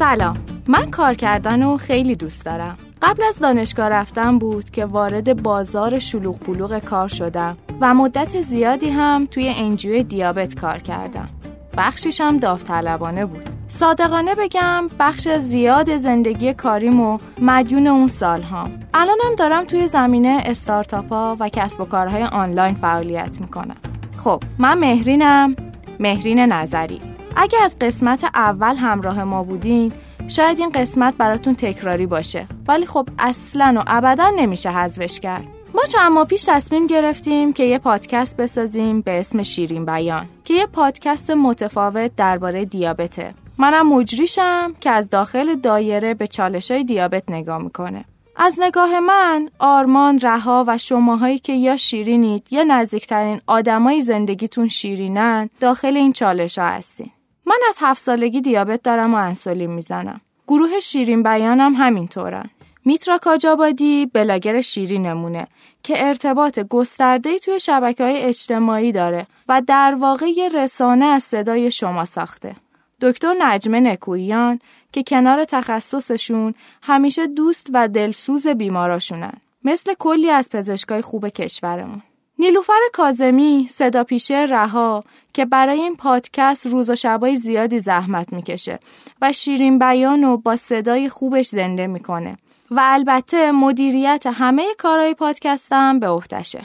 سلام. من کار کردن رو خیلی دوست دارم. قبل از دانشگاه رفتن بود که وارد بازار شلوغ پلوغ کار شدم و مدت زیادی هم توی انجیو دیابت کار کردم. بخشیش هم داوطلبانه بود. صادقانه بگم بخش زیاد زندگی کاریمو مدیون اون سال هم الانم دارم توی زمینه استارتاپ ها و کسب و کارهای آنلاین فعالیت می‌کنم. خب من مهرینم. مهرین نظری. اگه از قسمت اول همراه ما بودین شاید این قسمت براتون تکراری باشه. ولی خب اصلا و ابدا نمیشه حذفش کرد. ما چند ماه پیش تصمیم گرفتیم که یه پادکست بسازیم به اسم شیرین بیان که یه پادکست متفاوت درباره دیابته منم مجریشم که از داخل دایره به چالش های دیابت نگاه می‌کنه. از نگاه من آرمان رها و شماهایی که یا شیرینید یا نزدیکترین آدمای زندگیتون شیرینن داخل این چالش ها هستین. من از هفت سالگی دیابت دارم و انسولین می‌زنم گروه شیرین بیانم همینطورن میترا کاجابادی بلاگر شیرینمونه که ارتباط گسترده‌ای توی شبکه های اجتماعی داره و در واقع یه رسانه از صدای شما ساخته. دکتر نجمه نکویان که کنار تخصصشون همیشه دوست و دلسوز بیماراشونن. مثل کلی از پزشکای خوب کشورمون. نیلوفر کازمی صدا پیشه رها که برای این پادکست روز و شبای زیادی زحمت می‌کشه و شیرین بیان و با صدای خوبش زنده می‌کنه. و البته مدیریت همه کارهای پادکستم به عهدهشه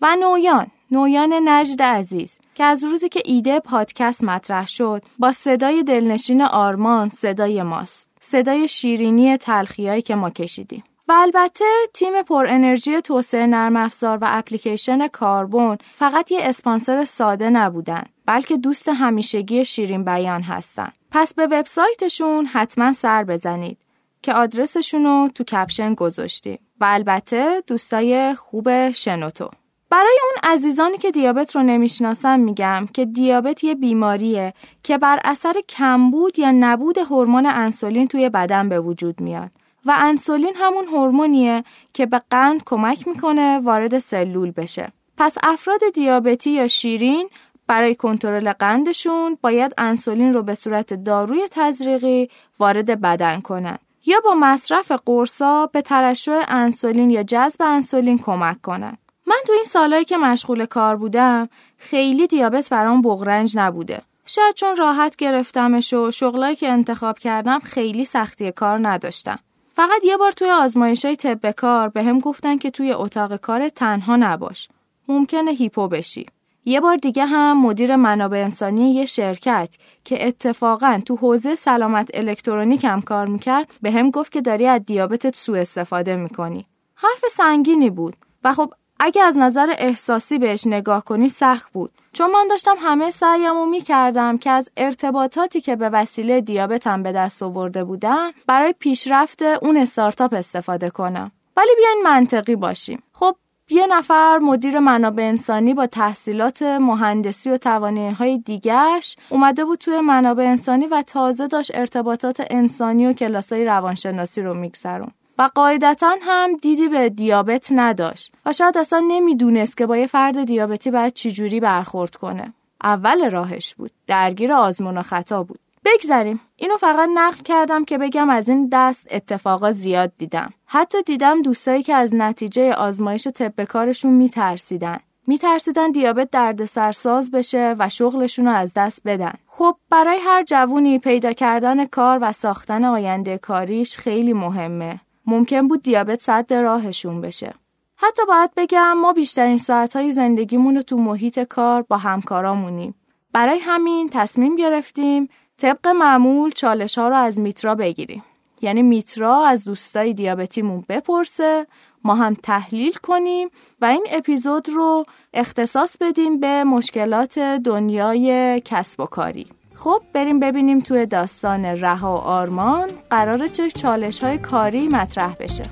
و نویان نویان نجد عزیز که از روزی که ایده پادکست مطرح شد با صدای دلنشین آرمان صدای ماست. صدای شیرینی تلخیایی که ما کشیدیم. و البته تیم پر انرژی توسعه نرم افزار و اپلیکیشن کاربون فقط یه اسپانسر ساده نبودن بلکه دوست همیشگی شیرین بیان هستن. پس به وبسایتشون حتما سر بزنید که آدرسشون رو تو کپشن گذاشتیم و البته دوستای خوب شنوتو. برای اون عزیزانی که دیابت رو نمی‌شناسن میگم که دیابت یه بیماریه که بر اثر کمبود یا نبود هورمون انسولین توی بدن به وجود میاد. و انسولین همون هورمونیه که به قند کمک می‌کنه وارد سلول بشه. پس افراد دیابتی یا شیرین برای کنترل قندشون باید انسولین رو به صورت داروی تزریقی وارد بدن کنن یا با مصرف قرصا به ترشح انسولین یا جذب انسولین کمک کنن. من تو این سالهایی که مشغول کار بودم خیلی دیابت برام بغرنج نبوده. شاید چون راحت گرفتمش و شغلایی که انتخاب کردم خیلی سختی کار نداشتم. فقط یه بار توی آزمایش های طب کار به هم گفتن که توی اتاق کار تنها نباش. ممکنه هیپو بشی. یه بار دیگه هم مدیر منابع انسانی یه شرکت که اتفاقا تو حوزه سلامت الکترونیک هم کار می‌کرد به هم گفت که داری از دیابتت سوء استفاده می‌کنی. حرف سنگینی بود و خب اگه از نظر احساسی بهش نگاه کنی سخت بود. چون من داشتم همه سعیمو می‌کردم که از ارتباطاتی که به وسیله دیابتم به دست آورده بودم برای پیشرفت اون استارتاپ استفاده کنم. ولی بیاین منطقی باشیم. خب یه نفر مدیر منابع انسانی با تحصیلات مهندسی و توانایی های دیگرش اومده بود توی منابع انسانی و تازه داشت ارتباطات انسانی و کلاسای روانشناسی رو میگذرون و قاعدتا هم دیدی به دیابت نداشت و شاید اصلا نمی‌دونست که با یه فرد دیابتی باید چجوری برخورد کنه. اول راهش بود. درگیر آزمون و خطا بود. بگذریم. اینو فقط نقل کردم که بگم از این دست اتفاقا زیاد دیدم. حتی دیدم دوستایی که از نتیجه آزمایش طب کارشون میترسیدن. میترسیدن دیابت درد سرساز بشه و شغلشون رو از دست بدن. خب برای هر جوونی پیدا کردن کار و ساختن آینده کاریش خیلی مهمه. ممکن بود دیابت صد راهشون بشه. حتی باید بگم ما بیشترین ساعتهای زندگیمون رو تو محیط کار با همکارامونیم. برای همین تصمیم گرفتیم طبق معمول چالش ها رو از میترا بگیریم. یعنی میترا از دوستای دیابتیمون بپرسه ما هم تحلیل کنیم و این اپیزود رو اختصاص بدیم به مشکلات دنیای کسب و کاری. خب بریم ببینیم توی داستان رها و آرمان قرار چه چالش های کاری مطرح بشه.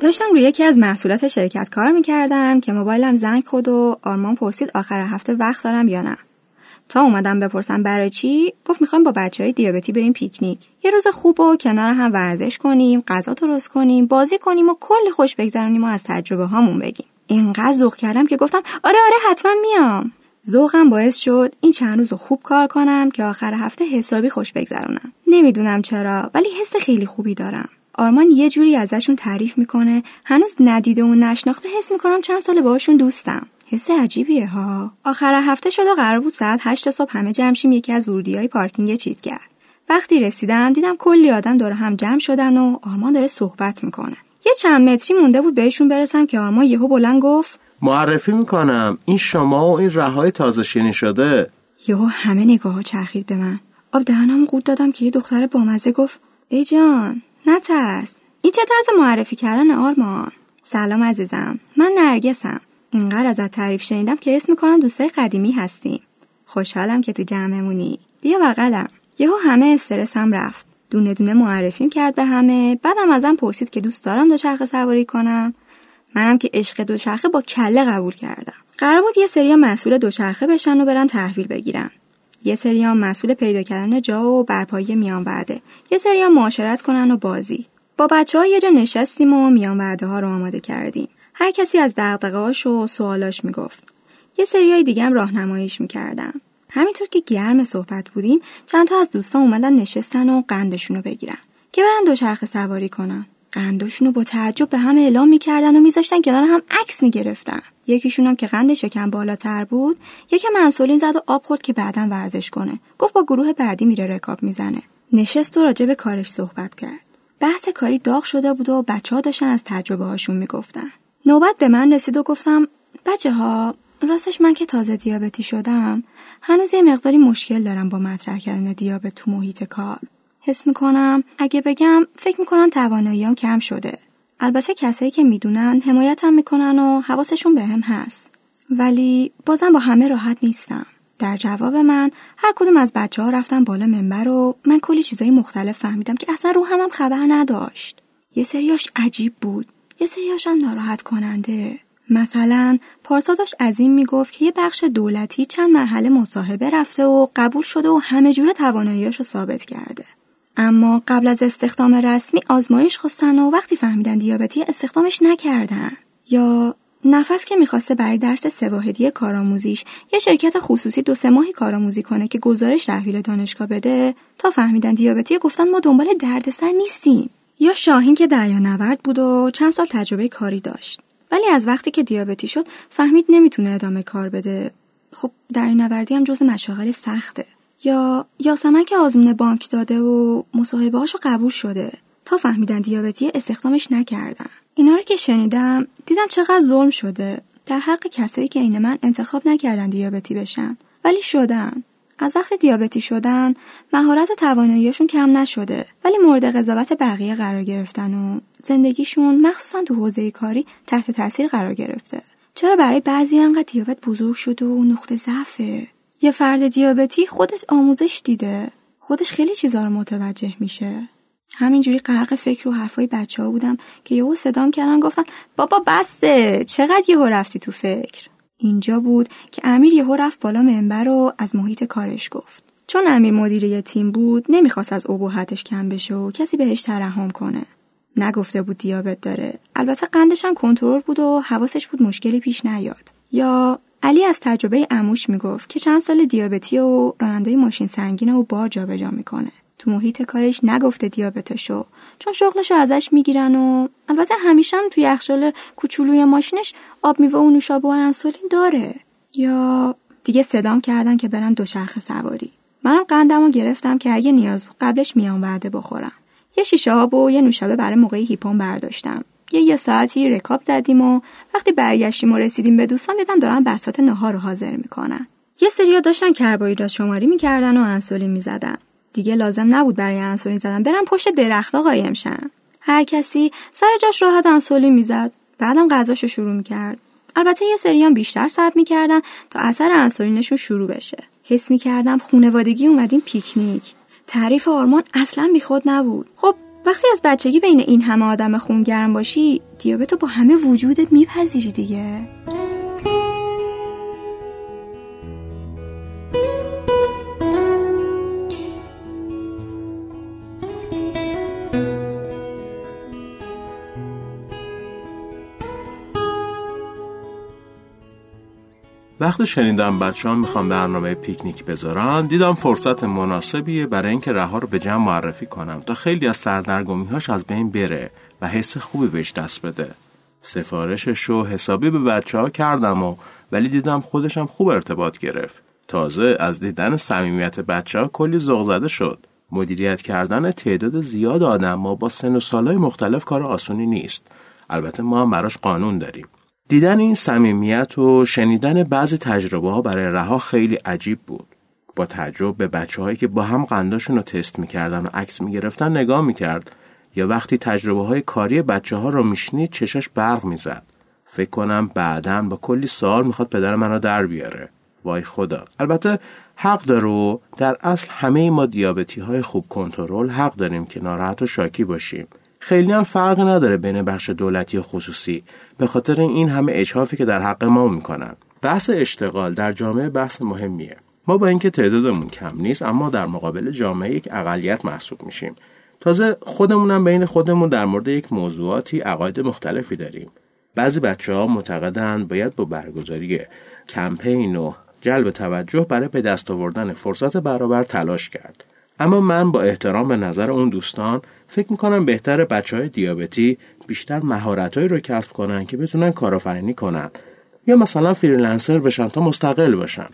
داشتم روی یکی از محصولات شرکت کار می‌کردم که موبایلم زنگ خود و آرمان پرسید آخر هفته وقت دارم یا نه. تا اومدم بپرسم برای چی؟ گفت می‌خوایم با بچه های دیابتی بریم پیکنیک. یه روز خوب و کنار هم ورزش کنیم غذا درست کنیم بازی کنیم و کلی خوش بگذرونیم و از تجربه هامون بگیم. اینقدر ذوق کردم که گفتم آره آره حتما میام. ذوقم باعث شد این چند روز خوب کار کنم که آخر هفته حسابی خوش بگذرونم. نمی‌دونم چرا ولی حس خیلی خوبی دارم. آرمان یه جوری ازشون تعریف می‌کنه هنوز ندیده و نشناخته حس می‌کنم چند سال باهاشون دوستم. حس عجیبیه ها. آخر هفته شد و قرار بود ساعت هشت صبح همه جمع شیم یکی از ورودی های پارکینگ چیت کرد وقتی رسیدم دیدم کلی آدم دور هم جمع شدن و آرمان داره صحبت می‌کنه. یه چند متری مونده بود بهشون برسم که آرمان یهو بلند گفت معرفی می‌کنم. این شما و این رهای تازه شینی شده. یهو همه نگاه ها چرخید به من. آب دهنم قود دادم که یه دختر بامزه گفت ای جان نترس این چه طرز معرفی کردن آرمان؟ سلام عزیزم من نرگسم. اینقدر ازت تعریف شنیدم که اسم می‌کنم دوستای قدیمی هستیم. خوشحالم که تو جمعمونی. بیا بغلم. یهو همه استرسم رفت. دونه دونه معرفیم کرد به همه. بعدم ازم پرسید که دوست دارم دوچرخه سواری کنم. منم که عشق دوچرخه با کله قبول کردم. قرار بود یه سری مسئول دوچرخه بشن و برن تحویل بگیرن. یه سری مسئول پیدا کردن جا و برپایی میان وعده. یه سری معاشرت کنن و بازی. با بچه ها یه جا نشستیم و میان وعده ها رو آماده کردیم. هر کسی از دغدغه‌هاش و سوالاش می‌گفت. یه سریای دیگه هم راهنماییش می‌کردم همینطور که گرم صحبت بودیم چند تا از دوستان اومدن نشستن و قندشونو بگیرن که برن دوچرخه سواری کنن. قندشونو با تعجب به هم اعلام می‌کردن و میذاشتن کنار هم عکس می‌گرفتن. یکیشون هم که قند شکم بالاتر بود یکی منسولین زد و آب خورد که بعدا ورزش کنه. گفت با گروه بعدی میره رکاب می‌زنه. نشست و راجع به کارش صحبت کرد. بحث کاری داغ شده بود و بچه ها داشتن از تجربه هاشون می‌گفتن. نوبت به من رسید و گفتم بچه ها راستش من که تازه دیابتی شدم هنوز یه مقداری مشکل دارم با مطرح کردن دیابت تو محیط کار. حس می‌کنم اگه بگم فکر می‌کنم تواناییام کم شده. البته کسایی که می‌دونن حمایتم می‌کنن و حواسشون بهم به هست. ولی بازم با همه راحت نیستم. در جواب من هر کدوم از بچه ها رفتن بالا منبر و من کلی چیزای مختلف فهمیدم که اصلا رو همم خبر نداشت. یه سریاش عجیب بود. یه سریاش هم ناراحت کننده. مثلا پارسا داشت از این می‌گفت که یه بخش دولتی چند مرحله مصاحبه رفته و قبول شده و همه جور تواناییاش رو ثابت کرده. اما قبل از استخدام رسمی آزمایش خواستن و وقتی فهمیدن دیابتی استخدامش نکردن. یا نفس که می‌خواسته برای درس سواحدی کارآموزیش یه شرکت خصوصی دو سه ماهی کارآموزی کنه که گزارش تحویل دانشگاه بده تا فهمیدن دیابتی گفتن ما دنبال دردسر نیستیم. یا شاهین که دریا نورد بود و چند سال تجربه کاری داشت. ولی از وقتی که دیابتی شد فهمید نمی‌تونه ادامه کار بده. خب در نوردی هم جز مشاغل سخته. یا یاسمن که آزمون بانک داده و مصاحبه هاشو قبول شده. تا فهمیدن دیابتی استخدامش نکردن. اینا رو که شنیدم دیدم چقدر ظلم شده. در حق کسایی که این من انتخاب نکردن دیابتی بشن. ولی شدن. از وقتی دیابتی شدن مهارت و تواناییشون کم نشده ولی مورد قضاوت بقیه قرار گرفتن و زندگیشون مخصوصا تو حوزه کاری تحت تاثیر قرار گرفته. چرا برای بعضی انقدر دیابت بزرگ شده و نقطه ضعفه؟ یه فرد دیابتی خودش آموزش دیده. خودش خیلی چیزا رو متوجه میشه. همینجوری غرق فکر و حرفای بچه ها بودم که یهو صدام کردن گفتن بابا بسته چقدر یهو رفتی تو فکر؟ اینجا بود که امیر یهو رفت بالا منبر و از محیط کارش گفت. چون امیر مدیر یه تیم بود نمی‌خواست از ابهتش کم بشه و کسی بهش ترحم کنه. نگفته بود دیابت داره. البته قندش هم کنترل بود و حواسش بود مشکلی پیش نیاد. یا علی از تجربه اموش می‌گفت که چند سال دیابتی و راننده ماشین سنگینه و بار جابجا می‌کنه. تو محیط کارش نگفته دیابتشو. چون شغلشو ازش می‌گیرن و البته همیشه هم توی یخچال کوچولوی ماشینش آب میوه و نوشابه و انسولین داره. یا دیگه صدام کردن که برم دوچرخه سواری. منم قندمو گرفتم که اگه نیاز بود قبلش میام وعده بخورم. یه شیشه آب و یه نوشابه برای موقع هیپون برداشتم. یه یه ساعتی رکاب زدیم و وقتی برگشتیم و رسیدیم به دوستان دیدم دارن بسات نهار رو حاضر می‌کنن. یه سریا داشتن کربوهیدرات شماری می‌کردن و انسولین می‌زدن. دیگه لازم نبود برای انسولین زدن. برن پشت درختا قایم شن هر کسی سر جاش راحت انسولین می‌زد. بعدم غذاشو شروع می‌کرد. البته یه سریان بیشتر صبر می‌کردن تا اثر انسولینشون شروع بشه. حس می‌کردم خونوادگی اومدیم پیکنیک. تعریف آرمان اصلا بیخود نبود. خب وقتی از بچگی بین این همه آدم خونگرم باشی دیابت با همه وجودت میپذیری دیگه. وقتی شنیدم بچه ها می‌خوام برنامه پیکنیک بذارن دیدم فرصت مناسبیه برای اینکه رها رو به جمع معرفی کنم تا خیلی از سردرگمی هاش از بین بره و حس خوبی بهش دست بده. سفارشش رو حسابی به بچه ها کردم و ولی دیدم خودشم خوب ارتباط گرفت. تازه از دیدن صمیمیت بچه ها کلی ذوق زده شد. مدیریت کردن تعداد زیاد آدم ما با سن و سالهای مختلف کار آسونی نیست. البته ما هم براش قانون داریم. دیدن این صمیمیت و شنیدن بعضی تجربه ها برای رها خیلی عجیب بود. با تعجب به بچه هایی که با هم قنداشون رو تست می‌کردن و عکس می‌گرفتن نگاه می‌کرد. یا وقتی تجربه های کاری بچه ها رو میشنید چشاش برق می‌زد. فکر کنم بعدا با کلی سوال می‌خواد پدر منو در بیاره. وای خدا. البته حق داره در اصل همه ما دیابتی های خوب کنترل حق داریم که ناراحت و شاکی باشیم. خیلی هم فرق نداره بین بخش دولتی و خصوصی به خاطر این همه اجحافی که در حق ما می‌کنن. بحث اشتغال در جامعه بحث مهمیه. ما با اینکه تعدادمون کم نیست اما در مقابل جامعه یک اقلیت محسوب میشیم. تازه خودمونم بین خودمون در مورد یک موضوعاتی عقاید مختلفی داریم. بعضی بچه ها معتقدند باید با برگزاری کمپین و جلب توجه برای به دست آوردن فرصت برابر تلاش کرد. اما من با احترام به نظر اون دوستان فکر می‌کنم بهتر بچه های دیابتی بیشتر مهارتهایی رو کسب کنن که بتونن کارآفرینی کنن. یا مثلا فریلنسر بشن تا مستقل باشن.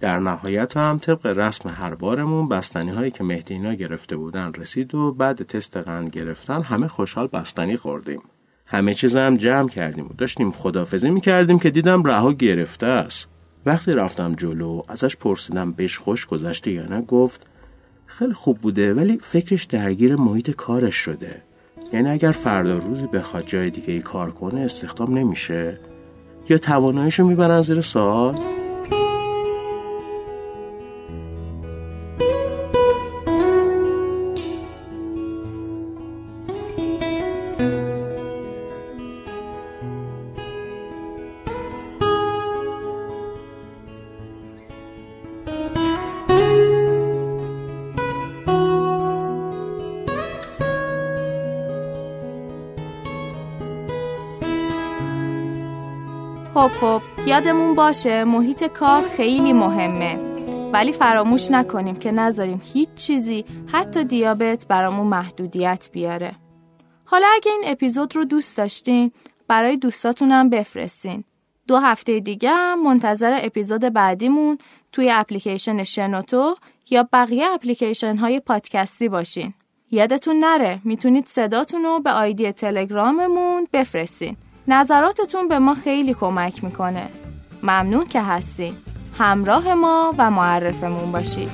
در نهایت هم طبق رسم هر بارمون بستنی هایی که مهدینا گرفته بودن رسید و بعد تست قند گرفتن همه خوشحال بستنی خوردیم. همه چیز هم جمع کردیم و داشتیم خدافزی می‌کردیم که دیدم رها گرفته است. وقتی رفتم جلو ازش پرسیدم بهش خوش گذشته یا نه گفت خیلی خوب بوده ولی فکرش درگیر محیط کارش شده. یعنی اگر فردا روزی بخواد جای دیگه ای کار کنه استخدام نمیشه. یا تواناییشو می‌برن زیر سوال؟ خب خب یادمون باشه محیط کار خیلی مهمه. ولی فراموش نکنیم که نذاریم هیچ چیزی حتی دیابت برامون محدودیت بیاره. حالا اگه این اپیزود رو دوست داشتین برای دوستاتونم بفرستین. دو هفته دیگه هم منتظر اپیزود بعدیمون توی اپلیکیشن شنوتو یا بقیه اپلیکیشن های پادکستی باشین. یادتون نره می‌تونید صداتون رو به آیدی تلگراممون بفرستین. نظراتتون به ما خیلی کمک می‌کنه. ممنون که هستین. همراه ما و معرفمون باشید.